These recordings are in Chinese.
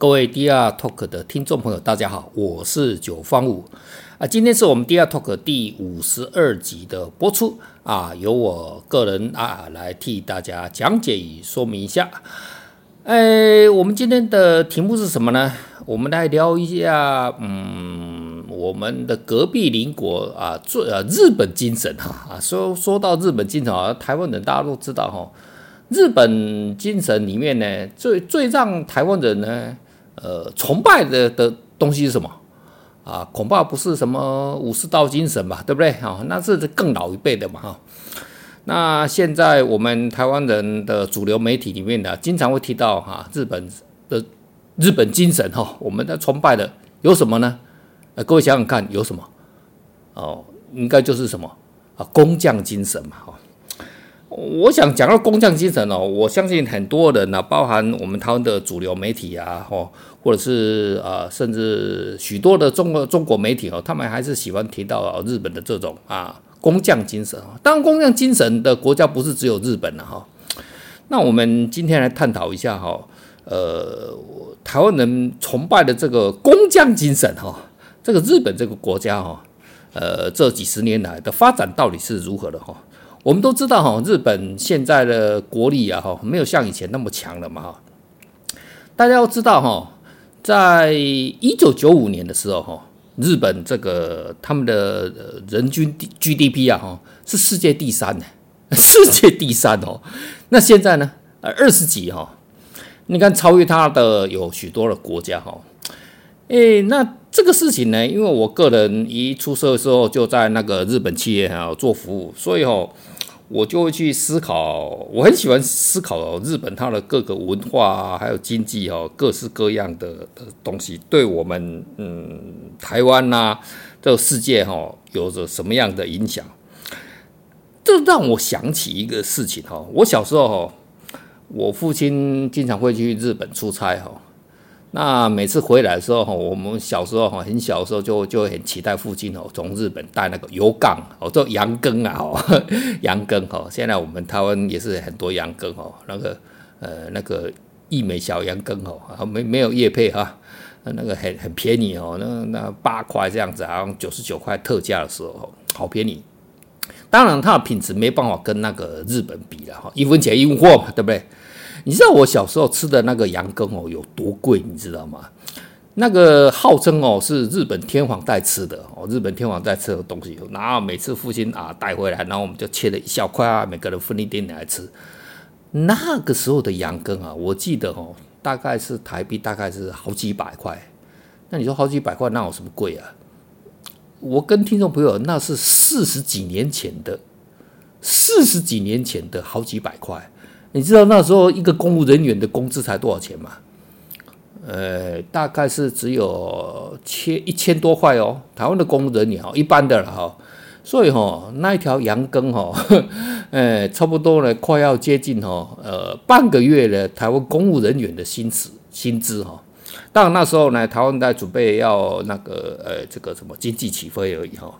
各位 DR Talk 的听众朋友，大家好，我是九方五啊。今天是我们 DR Talk 第五十二集的播出啊，由我个人啊来替大家讲解与说明一下。哎，我们今天的题目是什么呢？我们来聊一下，嗯，我们的隔壁邻国啊，最啊日本精神哈啊。说说到日本精神啊，台湾人大家都知道哈，日本精神里面呢，最最让台湾人呢。呃，崇拜的的东西是什么啊？恐怕不是什么武士道精神吧，对不对啊？那是更老一辈的嘛哈。那现在我们台湾人的主流媒体里面呢，经常会提到哈日本的日本精神哈。我们的崇拜的有什么呢？呃，各位想想看，有什么？哦，应该就是什么啊？工匠精神嘛哈。我想讲到工匠精神哦，我相信很多人呢，包含我们台湾的主流媒体啊，或或者是啊，甚至许多的中国中国媒体哦，他们还是喜欢提到日本的这种啊工匠精神啊。当然，工匠精神的国家不是只有日本了哈。那我们今天来探讨一下哈，呃，台湾人崇拜的这个工匠精神哈，这个日本这个国家哈，呃，这几十年来的发展到底是如何的哈？我们都知道哈，日本现在的国力啊哈，没有像以前那么强了嘛哈。大家要知道哈，在一九九五年的时候哈，日本这个他们的人均 GDP 啊哈是世界第三呢，世界第三哦。那现在呢，二十几哈，你看超越他的有许多的国家哈。诶，那。这个事情呢，因为我个人一出社的时候就在那个日本企业哈做服务，所以哦，我就会去思考，我很喜欢思考日本它的各个文化啊，还有经济哦，各式各样的的东西，对我们嗯台湾呐这个世界哈有着什么样的影响？这让我想起一个事情哈，我小时候，我父亲经常会去日本出差哈。那每次回来的时候，我们小时候哈，很小的时候就就很期待父亲哦，从日本带那个油柑哦，做羊羹啊，哦，羊羹哦。现在我们台湾也是很多羊羹哦，那个呃那个一美小羊羹哦，没没有业配哈，那个很很便宜哦，那那八块这样子，好像九十九块特价的时候，好便宜。当然它的品质没办法跟那个日本比了哈，一分钱一分货嘛，对不对？你知道我小时候吃的那个羊羹哦有多贵？你知道吗？那个号称哦是日本天皇在吃的哦，日本天皇在吃的东西。然后每次父亲啊带回来，然后我们就切了一小块啊，每个人分一点点来吃。那个时候的羊羹啊，我记得哦，大概是台币大概是好几百块。那你说好几百块，那有什么贵啊？我跟听众朋友，那是四十几年前的，四十几年前的好几百块。你知道那时候一个公务人员的工资才多少钱吗？呃，大概是只有千一千多块哦。台湾的公务人员哦，一般的了哈。所以哈，那一条羊羹哈，呃，差不多呢，快要接近哈，呃，半个月的台湾公务人员的薪资薪资哈。当然那时候呢，台湾在准备要那个呃，这个什么经济起飞而已哈。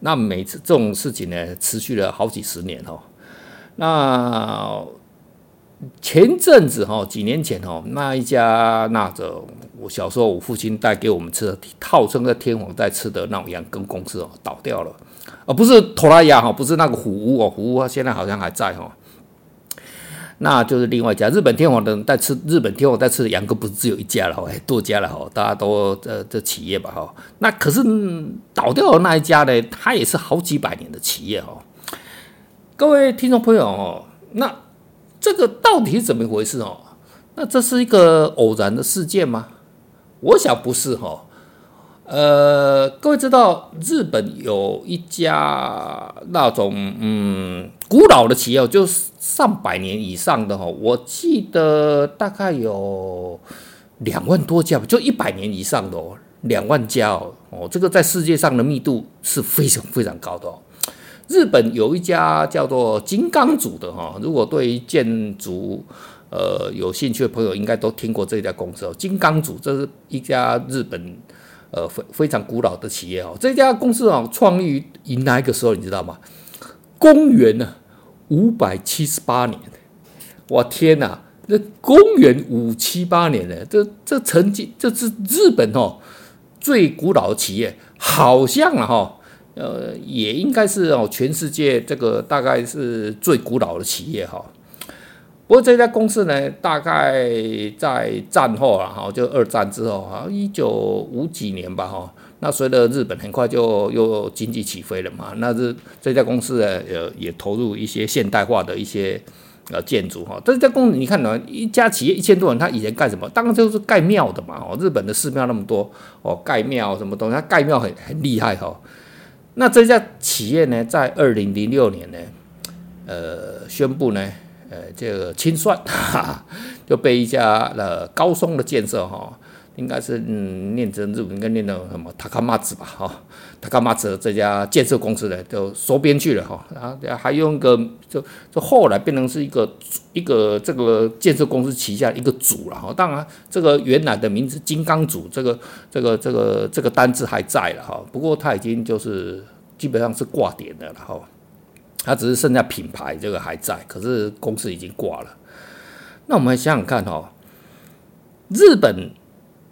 那每次这种事情呢，持续了好几十年哈。那前阵子哈，几年前哦，那一家那个我小时候我父亲带给我们吃的，号称在天皇在吃的那种羊羹公司哦，倒掉了，而不是托拉亚哈，不是那个虎屋哦，虎屋现在好像还在哈，那就是另外一家日本天皇的在吃，日本天皇在吃的羊羹不是只有一家了哈，多家了哈，大家都这这企业吧哈，那可是倒掉的那一家呢，它也是好几百年的企业哦，各位听众朋友哦，那。这个到底是怎么回事哦？那这是一个偶然的事件吗？我想不是哈。呃，各位知道日本有一家那种嗯古老的企业，就是上百年以上的哈。我记得大概有两万多家，就一百年以上的哦，两万家哦。哦，这个在世界上的密度是非常非常高的。日本有一家叫做金刚组的哈，如果对于建筑呃有兴趣的朋友，应该都听过这家公司哦。金刚组这是一家日本呃非非常古老的企业哦。这家公司啊，创立于哪一个时候你知道吗？公元呢五百七十八年。我天哪！那公元五七八年呢，这这曾经这是日本哦最古老的企业，好像啊哈，呃，也应该是哦全世界这个大概是最古老的企业哈。不过这家公司呢，大概在战后啊哈，就二战之后啊，一九五几年吧哈。那随着日本很快就又经济起飞了嘛，那这这家公司呢，也也投入一些现代化的一些呃建筑哈。这家公司你看呢，一家企业一千多人，他以前干什么？当然就是盖庙的嘛。哦，日本的寺庙那么多哦，盖庙什么东西，他盖庙很很厉害哈。那这家企业呢，在二零零六年呢，呃，宣布呢，呃，这个清算，哈，就被一家呃高松的建设哈。应该是嗯，念成日文应该念的什么塔卡马兹吧哈，塔卡马兹这家建设公司的就收编去了哈，然后还用一个就就后来变成是一个一个这个建设公司旗下一个组了哈，当然这个原来的名字金刚组这个这个这个这个单字还在了哈，不过它已经就是基本上是挂点的了哈，它只是剩下品牌这个还在，可是公司已经挂了。那我们想想看哈，日本。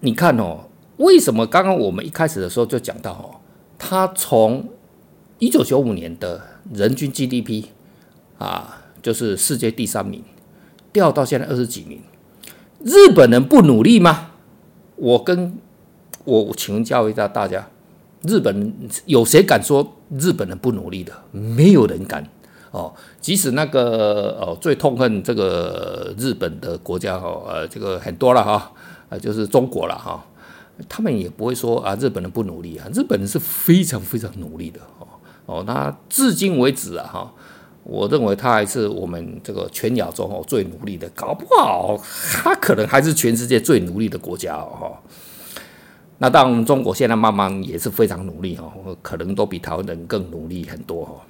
你看哦，为什么刚刚我们一开始的时候就讲到哦，它从一九九五年的人均 GDP 啊，就是世界第三名，掉到现在二十几名，日本人不努力吗？我跟我请教一下大家，日本有谁敢说日本人不努力的？没有人敢哦，即使那个哦最痛恨这个日本的国家哦，呃，这个很多了哈。啊，就是中国了哈，他们也不会说啊，日本人不努力啊，日本人是非常非常努力的哦哦，那至今为止啊哈，我认为他还是我们这个全亚洲哦最努力的，搞不好他可能还是全世界最努力的国家哦哈。那当然，中国现在慢慢也是非常努力哦，可能都比台湾人更努力很多哦。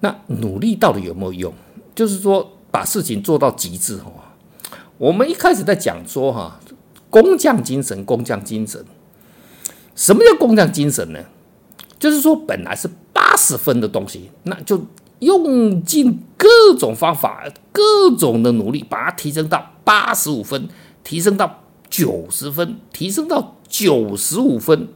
那努力到底有没有用？就是说把事情做到极致哦。我们一开始在讲说哈。工匠精神，工匠精神，什么叫工匠精神呢？就是说，本来是八十分的东西，那就用尽各种方法、各种的努力，把它提升到八十五分，提升到九十分，提升到九十五分，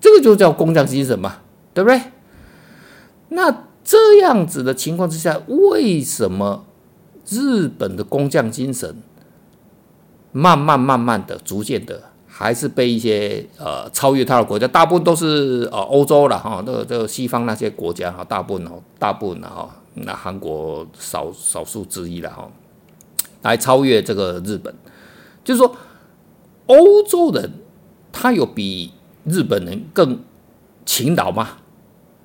这个就叫工匠精神嘛，对不对？那这样子的情况之下，为什么日本的工匠精神？慢慢慢慢的，逐渐的，还是被一些呃超越他的国家，大部分都是呃欧洲了哈，这个这个西方那些国家哈，大部分哦，大部分哈，那韩国少少数之一了哈，来超越这个日本，就是说欧洲人他有比日本人更勤劳吗？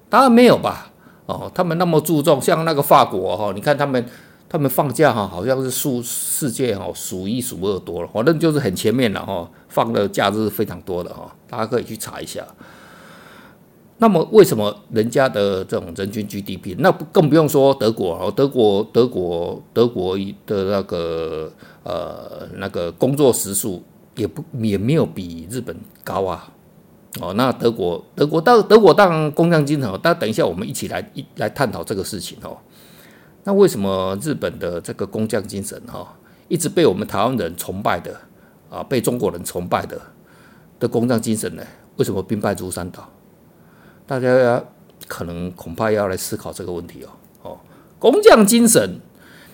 当然没有吧，哦，他们那么注重，像那个法国哈，你看他们。他们放假哈，好像是数世界哈数一数二多了，反正就是很前面了哈，放的假日非常多的哈，大家可以去查一下。那么为什么人家的这种人均 GDP，那更不用说德国哦，德国德国德国的那个呃那个工作时数也不也没有比日本高啊。哦，那德国德国当德国当然工匠精神，但等一下我们一起来一来探讨这个事情哦。那为什么日本的这个工匠精神哈，一直被我们台湾人崇拜的啊，被中国人崇拜的的工匠精神呢？为什么兵败如山倒？大家可能恐怕要来思考这个问题哦。哦，工匠精神，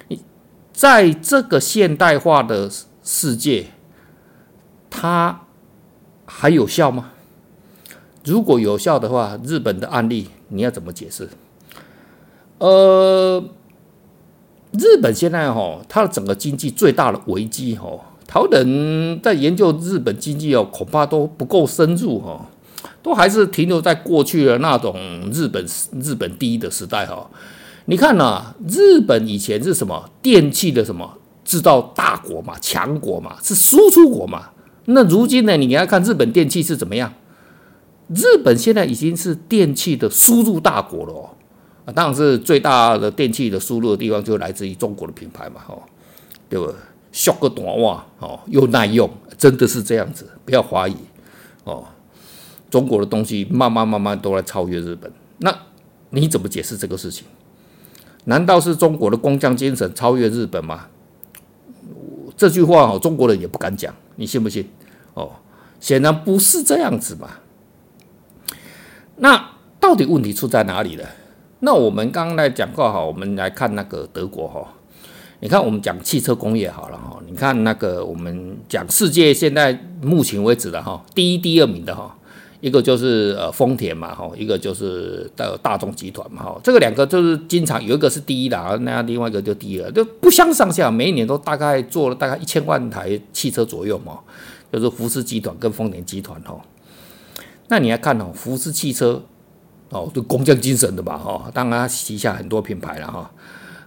你在这个现代化的世界，它还有效吗？如果有效的话，日本的案例你要怎么解释？呃。日本现在哈，它的整个经济最大的危机哈，台湾人在研究日本经济哦，恐怕都不够深入哈，都还是停留在过去的那种日本日本第一的时代哈。你看呐，日本以前是什么电器的什么制造大国嘛，强国嘛，是输出国嘛。那如今呢，你给他看日本电器是怎么样？日本现在已经是电器的输入大国了哦。当然是最大的电器的输入的地方，就来自于中国的品牌嘛，吼，对不？小个短袜，哦，又耐用，真的是这样子，不要怀疑，哦，中国的东西慢慢慢慢都来超越日本，那你怎么解释这个事情？难道是中国的工匠精神超越日本吗？这句话哦，中国人也不敢讲，你信不信？哦，显然不是这样子嘛。那到底问题出在哪里呢？那我们刚刚来讲过哈，我们来看那个德国哈。你看，我们讲汽车工业好了哈。你看那个，我们讲世界现在目前为止的哈，第一、第二名的哈，一个就是呃丰田嘛哈，一个就是大大众集团嘛哈。这个两个就是经常有一个是第一的，那另外一个就第二，就不相上下，每一年都大概做了大概一千万台汽车左右嘛。就是福斯集团跟丰田集团哈。那你来看哦，福斯汽车哦，就工匠精神的吧哈，当然它旗下很多品牌了哈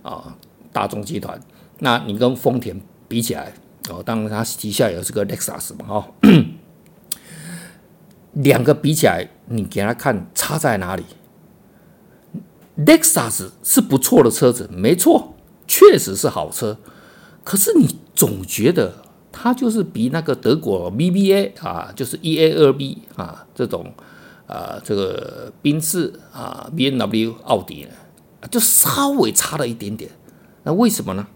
啊。大众集团，那你跟丰田比起来，哦，当然它旗下也是个雷克萨斯嘛，哦，两个比起来，你给他看差在哪里？雷克萨斯是不错的车子，没错，确实是好车，可是你总觉得它就是比那个德国 BBA 啊，就是 EA 二 B 啊这种啊这个宾士啊 BMW 奥迪呢，就稍微差了一点点。那为什么呢？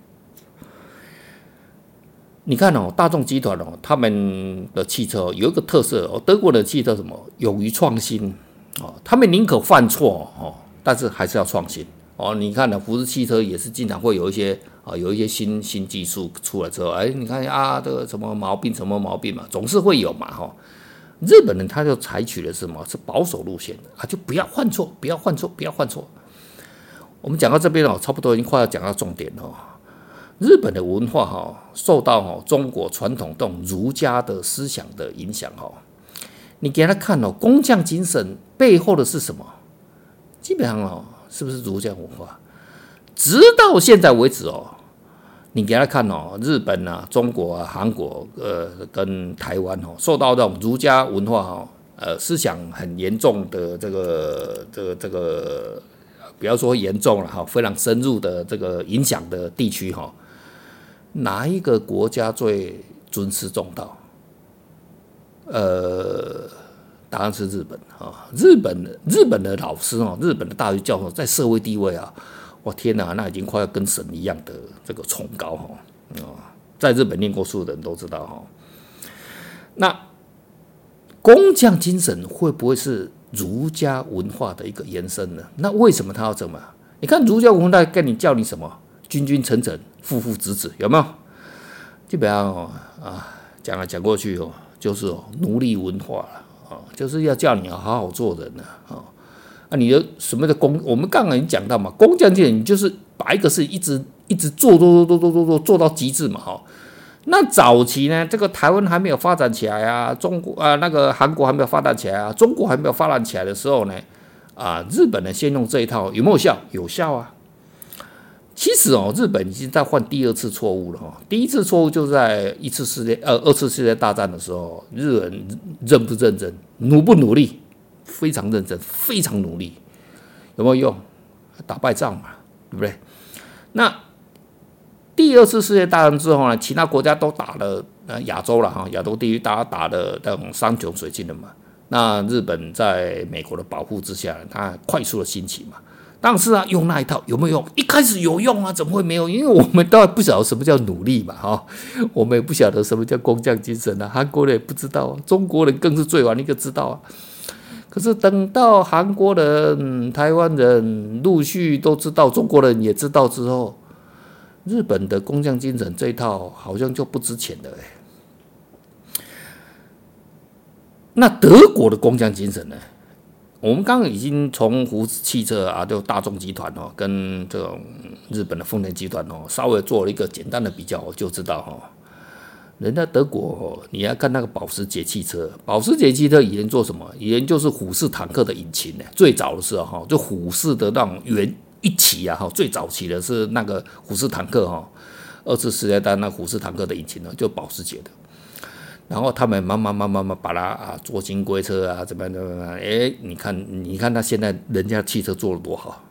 你看哦，大众集团哦，他们的汽车有一个特色哦，德国的汽车什么勇于创新哦，他们宁可犯错哦，但是还是要创新哦。你看呢，福斯汽车也是经常会有一些啊，有一些新新技术出来之后，哎，你看啊，这个什么毛病什么毛病嘛，总是会有嘛哈。日本人他就采取的是什么？是保守路线啊，就不要犯错，不要犯错，不要犯错。我们讲到这边哦，差不多已经快要讲到重点了。日本的文化哈，受到哈中国传统这种儒家的思想的影响哈。你给他看哦，工匠精神背后的是什么？基本上哦，是不是儒家文化？直到现在为止哦，你给他看哦，日本啊、中国啊、韩国呃跟台湾哦，受到这种儒家文化哈呃思想很严重的这个这个这个。不要说严重了哈，非常深入的这个影响的地区哈，哪一个国家最尊师重道？呃，答案是日本啊，日本的日本的老师哦，日本的大学教授在社会地位啊，我天哪，那已经快要跟神一样的这个崇高哈啊，在日本念过书的人都知道哈，那工匠精神会不会是？儒家文化的一个延伸呢？那为什么他要这么？你看儒家文化跟你叫你什么？君君臣臣，父父子子，有没有？基本上哦啊，讲来讲过去哦，就是哦奴隶文化了啊，就是要叫你要好好做人呢啊。啊，你的什么的工？我们刚刚已经讲到嘛，工匠精神，你就是把一个事一直一直做做做做做做做做到极致嘛，哈。那早期呢，这个台湾还没有发展起来啊，中国啊，那个韩国还没有发展起来啊，中国还没有发展起来的时候呢，啊，日本呢先用这一套有没有效？有效啊。其实哦，日本已经在犯第二次错误了哈。第一次错误就在一次世界呃二次世界大战的时候，日本认不认真，努不努力？非常认真，非常努力，有没有用？打败仗嘛，对不对？那。第二次世界大战之后呢，其他国家都打了呃亚洲了哈，亚洲地区大家打的那种山穷水尽了嘛。那日本在美国的保护之下，它快速的兴起嘛。但是啊，用那一套有没有用？一开始有用啊，怎么会没有？因为我们都还不晓得什么叫努力嘛哈，我们也不晓得什么叫工匠精神啊。韩国人也不知道，中国人更是最晚一个知道啊。可是等到韩国人、台湾人陆续都知道，中国人也知道之后。日本的工匠精神这一套好像就不值钱了哎。那德国的工匠精神呢？我们刚刚已经从福斯汽车啊，就大众集团哦，跟这种日本的丰田集团哦，稍微做了一个简单的比较，就知道哈，人家德国，你要看那个保时捷汽车，保时捷汽车以前做什么？以前就是虎式坦克的引擎呢。最早的时候哈，就虎式的那种圆。一起啊哈，最早期的是那个虎式坦克哈，二次世界大战那虎式坦克的引擎呢，就保时捷的。然后他们慢慢慢慢慢把它啊做金龟车啊，怎么样怎么样？哎，你看你看他现在人家汽车做的多好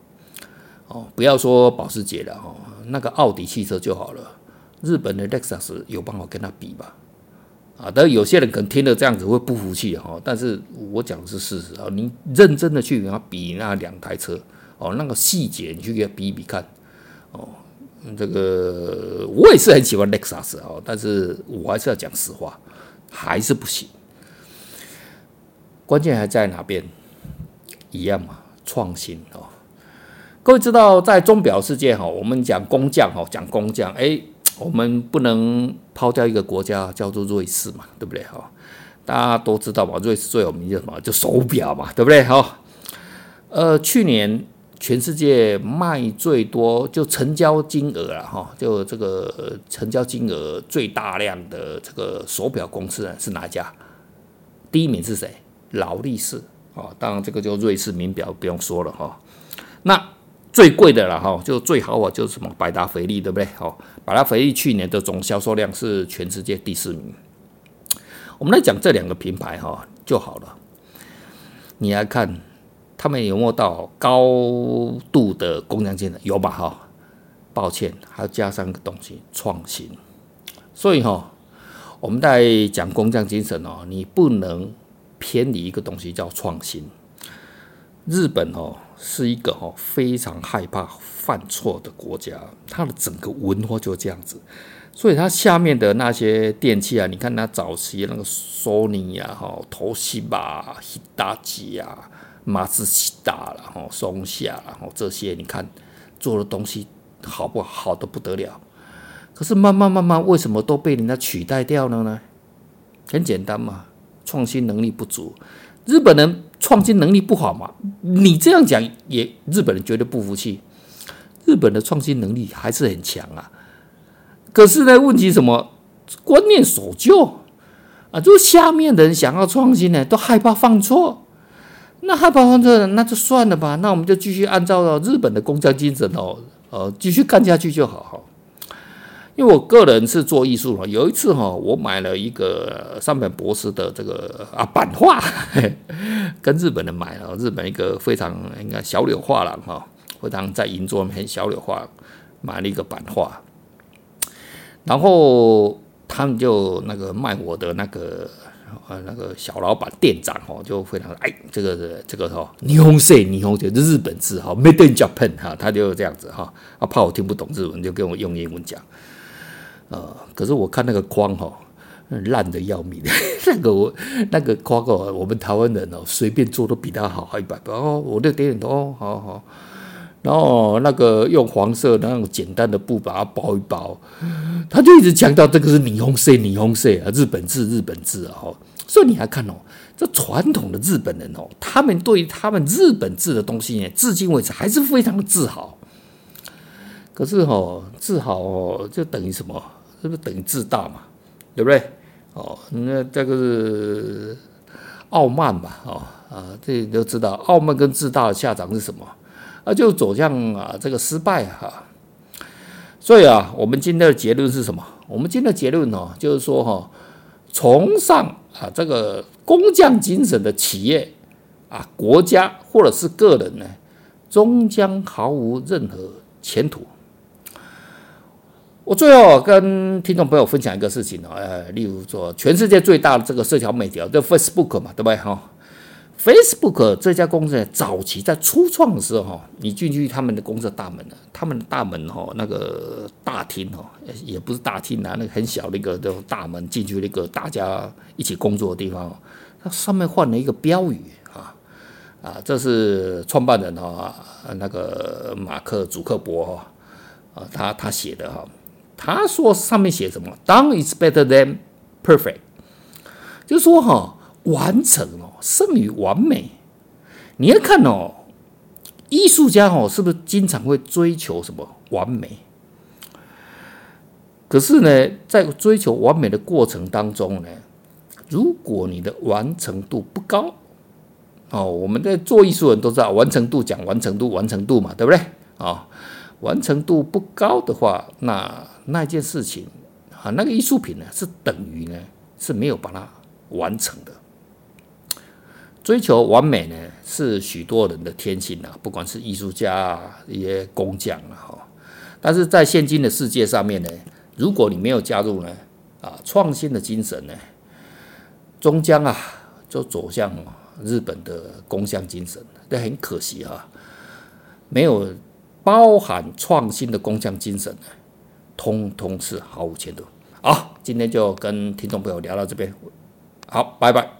哦！不要说保时捷了哈，那个奥迪汽车就好了。日本的雷克萨斯有办法跟他比吧？啊，但有些人可能听了这样子会不服气哈，但是我讲的是事实啊，你认真的去跟他比那两台车。哦，那个细节你去给他比一比看，哦，这个我也是很喜欢雷克萨斯哦，但是我还是要讲实话，还是不行。关键还在哪边？一样嘛，创新哦。各位知道，在钟表世界哈，我们讲工匠哈，讲工匠，哎，我们不能抛掉一个国家叫做瑞士嘛，对不对哈？大家都知道嘛，瑞士最有名的什么？就手表嘛，对不对哈？呃，去年全世界卖最多就成交金额了哈，就这个成交金额最大量的这个手表公司呢是哪家？第一名是谁？劳力士啊，当然这个就瑞士名表不用说了哈。那最贵的了哈，就最豪华就是什么百达翡丽，对不对？好，百达翡丽去年的总销售量是全世界第四名。我们来讲这两个品牌哈就好了。你来看他们有没有到高度的工匠精神？有吧？哈，抱歉，还要加上一个东西，创新。所以哈，我们在讲工匠精神哦，你不能。偏离一个东西叫创新。日本哦是一个哦非常害怕犯错的国家，它的整个文化就这样子，所以它下面的那些电器啊，你看它早期那个索尼啊、哈、东芝吧、希达吉啊、马自达然后松下然后这些，你看做的东西好不好？好的不得了。可是慢慢慢慢，为什么都被人家取代掉了呢？很简单嘛。创新能力不足，日本人创新能力不好嘛？你这样讲也，日本人绝对不服气。日本的创新能力还是很强啊。可是呢，问题什么？观念守旧啊，就下面的人想要创新呢，都害怕犯错。那害怕犯错，那就算了吧。那我们就继续按照日本的工匠精神哦，呃，继续干下去就好。因为我个人是做艺术的，有一次哈，我买了一个山本博士的这个啊版画，跟日本人买了，日本一个非常应该小柳画廊哈，非常在银座很小柳画，买了一个版画，然后他们就那个卖我的那个呃那个小老板店长哈，就非常哎这个这个哈，霓虹色霓虹色日本字哈，Made in Japan 哈，他就这样子哈，他怕我听不懂日文，就跟我用英文讲。呃，可是我看那个框哈，烂的要命。那个我那个框哦，我们台湾人哦，随便做都比他好，一百倍哦。我就点点头，好好。然后那个用黄色那种简单的布把它包一包，他就一直强调这个是霓虹色，霓虹色啊，日本字，日本字啊。所以你还看哦，这传统的日本人哦，他们对他们日本字的东西呢，至今为止还是非常的自豪。可是哦，自豪哦，就等于什么？是不是等于自大嘛？对不对？哦，那这个是傲慢嘛？哦啊，这你都知道，傲慢跟自大的下场是什么？啊，就走向啊这个失败哈、啊。所以啊，我们今天的结论是什么？我们今天的结论呢，就是说哈，崇尚啊这个工匠精神的企业啊、国家或者是个人呢，终将毫无任何前途。我最后跟听众朋友分享一个事情哦，呃，例如说，全世界最大的这个社交媒体就 Facebook 嘛，对不对哈？Facebook 这家公司早期在初创的时候哈，你进去他们的公司大门呢，他们的大门哈，那个大厅哈，也不是大厅啊，那个很小的一个的大门进去那个大家一起工作的地方，它上面换了一个标语啊啊，这是创办人哈，那个马克·祖克伯哈啊，他他写的哈。他说上面写什么？Done is better than perfect，就是说哈，完成哦胜于完美。你要看哦，艺术家哦是不是经常会追求什么完美？可是呢，在追求完美的过程当中呢，如果你的完成度不高哦，我们在做艺术人都知道完成度讲完成度完成度嘛，对不对？啊，完成度不高的话，那那件事情啊，那个艺术品呢，是等于呢是没有把它完成的。追求完美呢，是许多人的天性啊，不管是艺术家啊，一些工匠啊，哈。但是在现今的世界上面呢，如果你没有加入呢，啊，创新的精神呢，终将啊，就走向日本的工匠精神，这很可惜啊，没有包含创新的工匠精神，通通是毫无前途。好，今天就跟听众朋友聊到这边，好，拜拜。